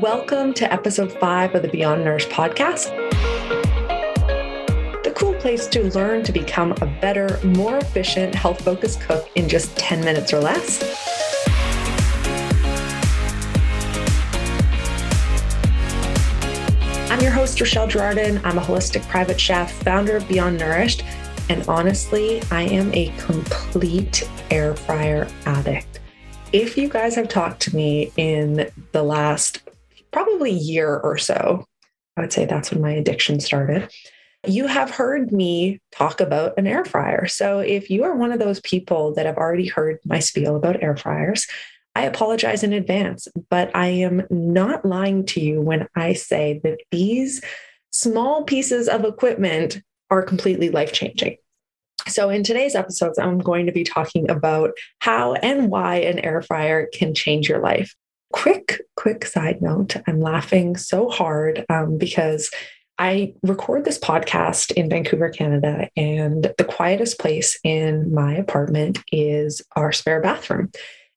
Welcome to episode five of the Beyond Nourished podcast. The cool place to learn to become a better, more efficient, health focused cook in just 10 minutes or less. I'm your host, Rochelle Girardin. I'm a holistic private chef, founder of Beyond Nourished. And honestly, I am a complete air fryer addict. If you guys have talked to me in the last probably year or so. I would say that's when my addiction started. You have heard me talk about an air fryer. So if you are one of those people that have already heard my spiel about air fryers, I apologize in advance, but I am not lying to you when I say that these small pieces of equipment are completely life changing. So, in today's episodes, I'm going to be talking about how and why an air fryer can change your life. Quick, quick side note I'm laughing so hard um, because I record this podcast in Vancouver, Canada, and the quietest place in my apartment is our spare bathroom.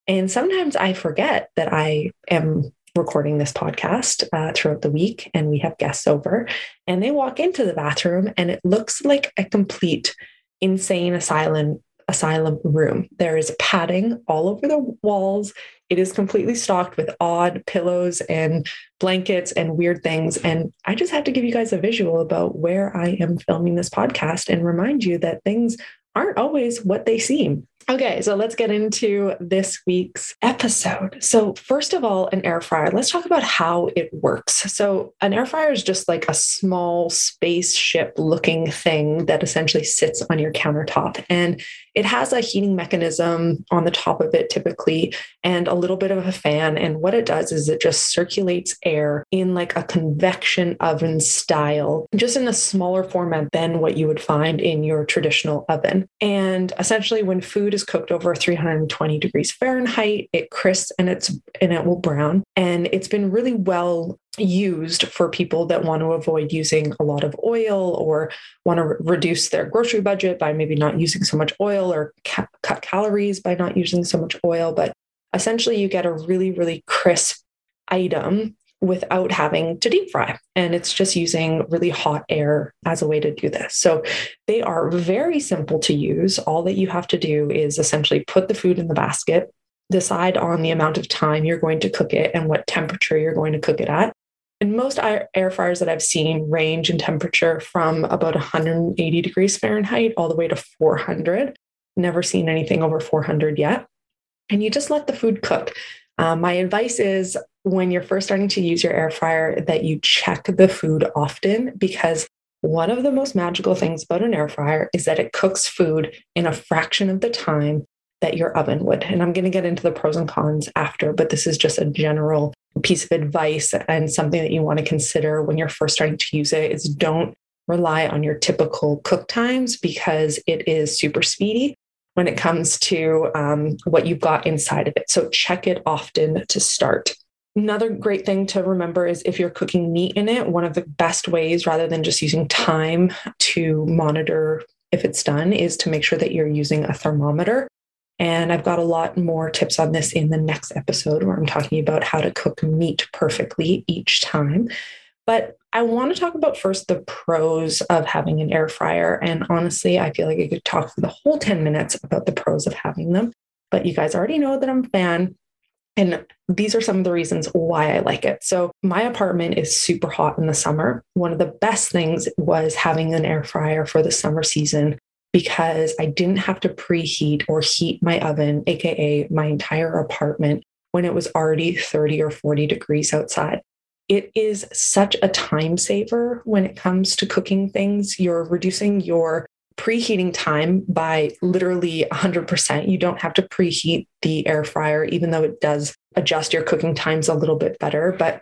And sometimes I forget that I am recording this podcast uh, throughout the week and we have guests over and they walk into the bathroom and it looks like a complete insane asylum asylum room there is padding all over the walls it is completely stocked with odd pillows and blankets and weird things. And I just had to give you guys a visual about where I am filming this podcast and remind you that things aren't always what they seem. Okay, so let's get into this week's episode. So, first of all, an air fryer. Let's talk about how it works. So, an air fryer is just like a small spaceship looking thing that essentially sits on your countertop. And it has a heating mechanism on the top of it, typically, and a little bit of a fan. And what it does is it just circulates air in like a convection oven style, just in a smaller format than what you would find in your traditional oven. And essentially, when food is cooked over 320 degrees Fahrenheit. It crisps and it's and it will brown. And it's been really well used for people that want to avoid using a lot of oil or want to re- reduce their grocery budget by maybe not using so much oil or ca- cut calories by not using so much oil. But essentially, you get a really, really crisp item without having to deep fry. And it's just using really hot air as a way to do this. So they are very simple to use. All that you have to do is essentially put the food in the basket, decide on the amount of time you're going to cook it and what temperature you're going to cook it at. And most air fryers that I've seen range in temperature from about 180 degrees Fahrenheit all the way to 400. Never seen anything over 400 yet. And you just let the food cook. Um, my advice is when you're first starting to use your air fryer that you check the food often because one of the most magical things about an air fryer is that it cooks food in a fraction of the time that your oven would. And I'm going to get into the pros and cons after, but this is just a general piece of advice and something that you want to consider when you're first starting to use it is don't rely on your typical cook times because it is super speedy when it comes to um, what you've got inside of it. So check it often to start. Another great thing to remember is if you're cooking meat in it, one of the best ways, rather than just using time to monitor if it's done, is to make sure that you're using a thermometer. And I've got a lot more tips on this in the next episode where I'm talking about how to cook meat perfectly each time. But I want to talk about first the pros of having an air fryer. And honestly, I feel like I could talk for the whole 10 minutes about the pros of having them. But you guys already know that I'm a fan. And these are some of the reasons why I like it. So, my apartment is super hot in the summer. One of the best things was having an air fryer for the summer season because I didn't have to preheat or heat my oven, AKA my entire apartment, when it was already 30 or 40 degrees outside. It is such a time saver when it comes to cooking things. You're reducing your preheating time by literally 100%. You don't have to preheat the air fryer, even though it does adjust your cooking times a little bit better. But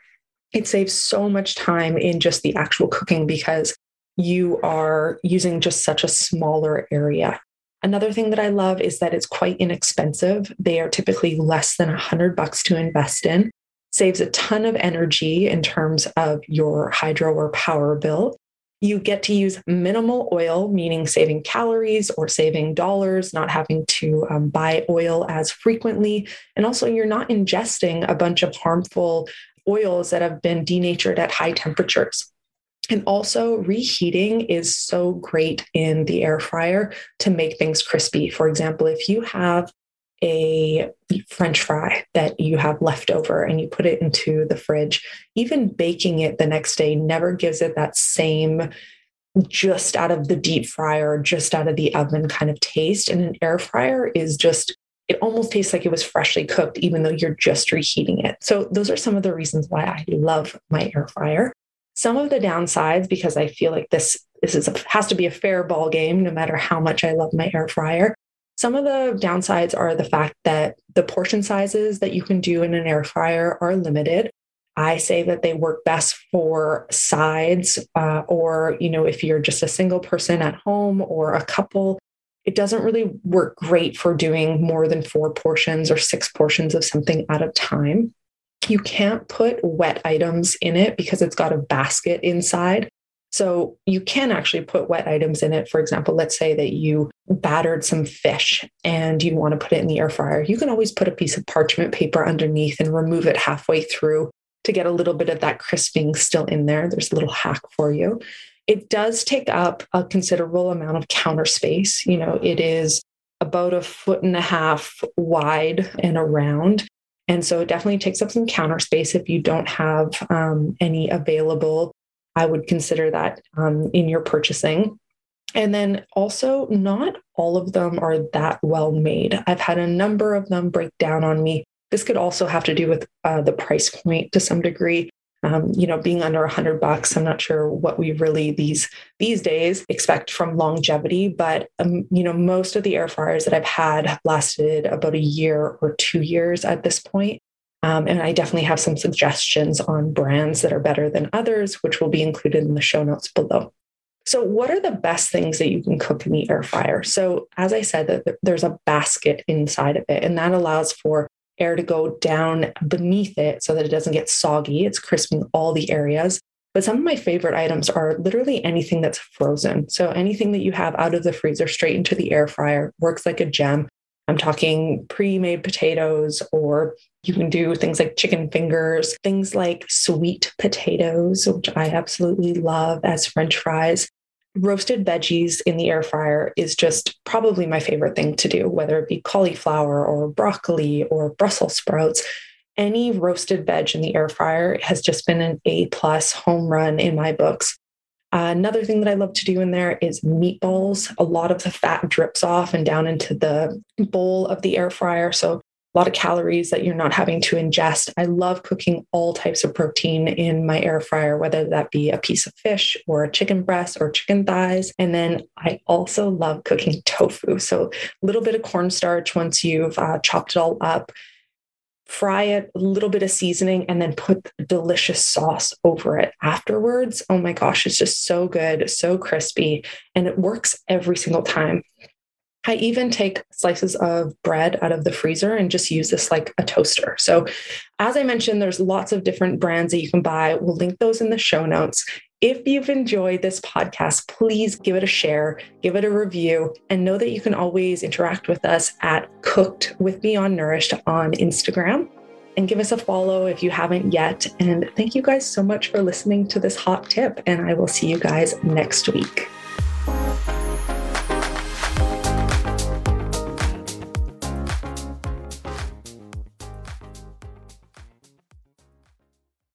it saves so much time in just the actual cooking because you are using just such a smaller area. Another thing that I love is that it's quite inexpensive. They are typically less than 100 bucks to invest in. Saves a ton of energy in terms of your hydro or power bill You get to use minimal oil, meaning saving calories or saving dollars, not having to um, buy oil as frequently. And also, you're not ingesting a bunch of harmful oils that have been denatured at high temperatures. And also, reheating is so great in the air fryer to make things crispy. For example, if you have a french fry that you have left over and you put it into the fridge, even baking it the next day never gives it that same just out of the deep fryer, just out of the oven kind of taste. And an air fryer is just, it almost tastes like it was freshly cooked, even though you're just reheating it. So, those are some of the reasons why I love my air fryer. Some of the downsides, because I feel like this, this is a, has to be a fair ball game, no matter how much I love my air fryer, some of the downsides are the fact that the portion sizes that you can do in an air fryer are limited. I say that they work best for sides, uh, or you know, if you're just a single person at home or a couple, it doesn't really work great for doing more than four portions or six portions of something at a time. You can't put wet items in it because it's got a basket inside. So you can actually put wet items in it. For example, let's say that you battered some fish and you want to put it in the air fryer. You can always put a piece of parchment paper underneath and remove it halfway through to get a little bit of that crisping still in there. There's a little hack for you. It does take up a considerable amount of counter space. You know, it is about a foot and a half wide and around. And so it definitely takes up some counter space if you don't have um, any available I would consider that um, in your purchasing. And then also, not all of them are that well made. I've had a number of them break down on me. This could also have to do with uh, the price point to some degree. Um, you know, being under a hundred bucks, I'm not sure what we really these these days expect from longevity. But um, you know, most of the air fryers that I've had lasted about a year or two years at this point. Um, and I definitely have some suggestions on brands that are better than others, which will be included in the show notes below. So, what are the best things that you can cook in the air fryer? So, as I said, that there's a basket inside of it, and that allows for air to go down beneath it so that it doesn't get soggy. It's crisping all the areas. But some of my favorite items are literally anything that's frozen. So anything that you have out of the freezer straight into the air fryer works like a gem. I'm talking pre made potatoes, or you can do things like chicken fingers, things like sweet potatoes, which I absolutely love as French fries. Roasted veggies in the air fryer is just probably my favorite thing to do, whether it be cauliflower or broccoli or Brussels sprouts. Any roasted veg in the air fryer has just been an A plus home run in my books. Uh, another thing that I love to do in there is meatballs. A lot of the fat drips off and down into the bowl of the air fryer. So a lot of calories that you're not having to ingest. I love cooking all types of protein in my air fryer, whether that be a piece of fish or a chicken breast or chicken thighs. And then I also love cooking tofu. So a little bit of cornstarch once you've uh, chopped it all up fry it, a little bit of seasoning, and then put delicious sauce over it afterwards. Oh my gosh, it's just so good, so crispy, and it works every single time. I even take slices of bread out of the freezer and just use this like a toaster. So, as I mentioned, there's lots of different brands that you can buy. We'll link those in the show notes. If you've enjoyed this podcast, please give it a share, give it a review, and know that you can always interact with us at Cook with Beyond Nourished on Instagram. And give us a follow if you haven't yet. And thank you guys so much for listening to this hot tip. And I will see you guys next week.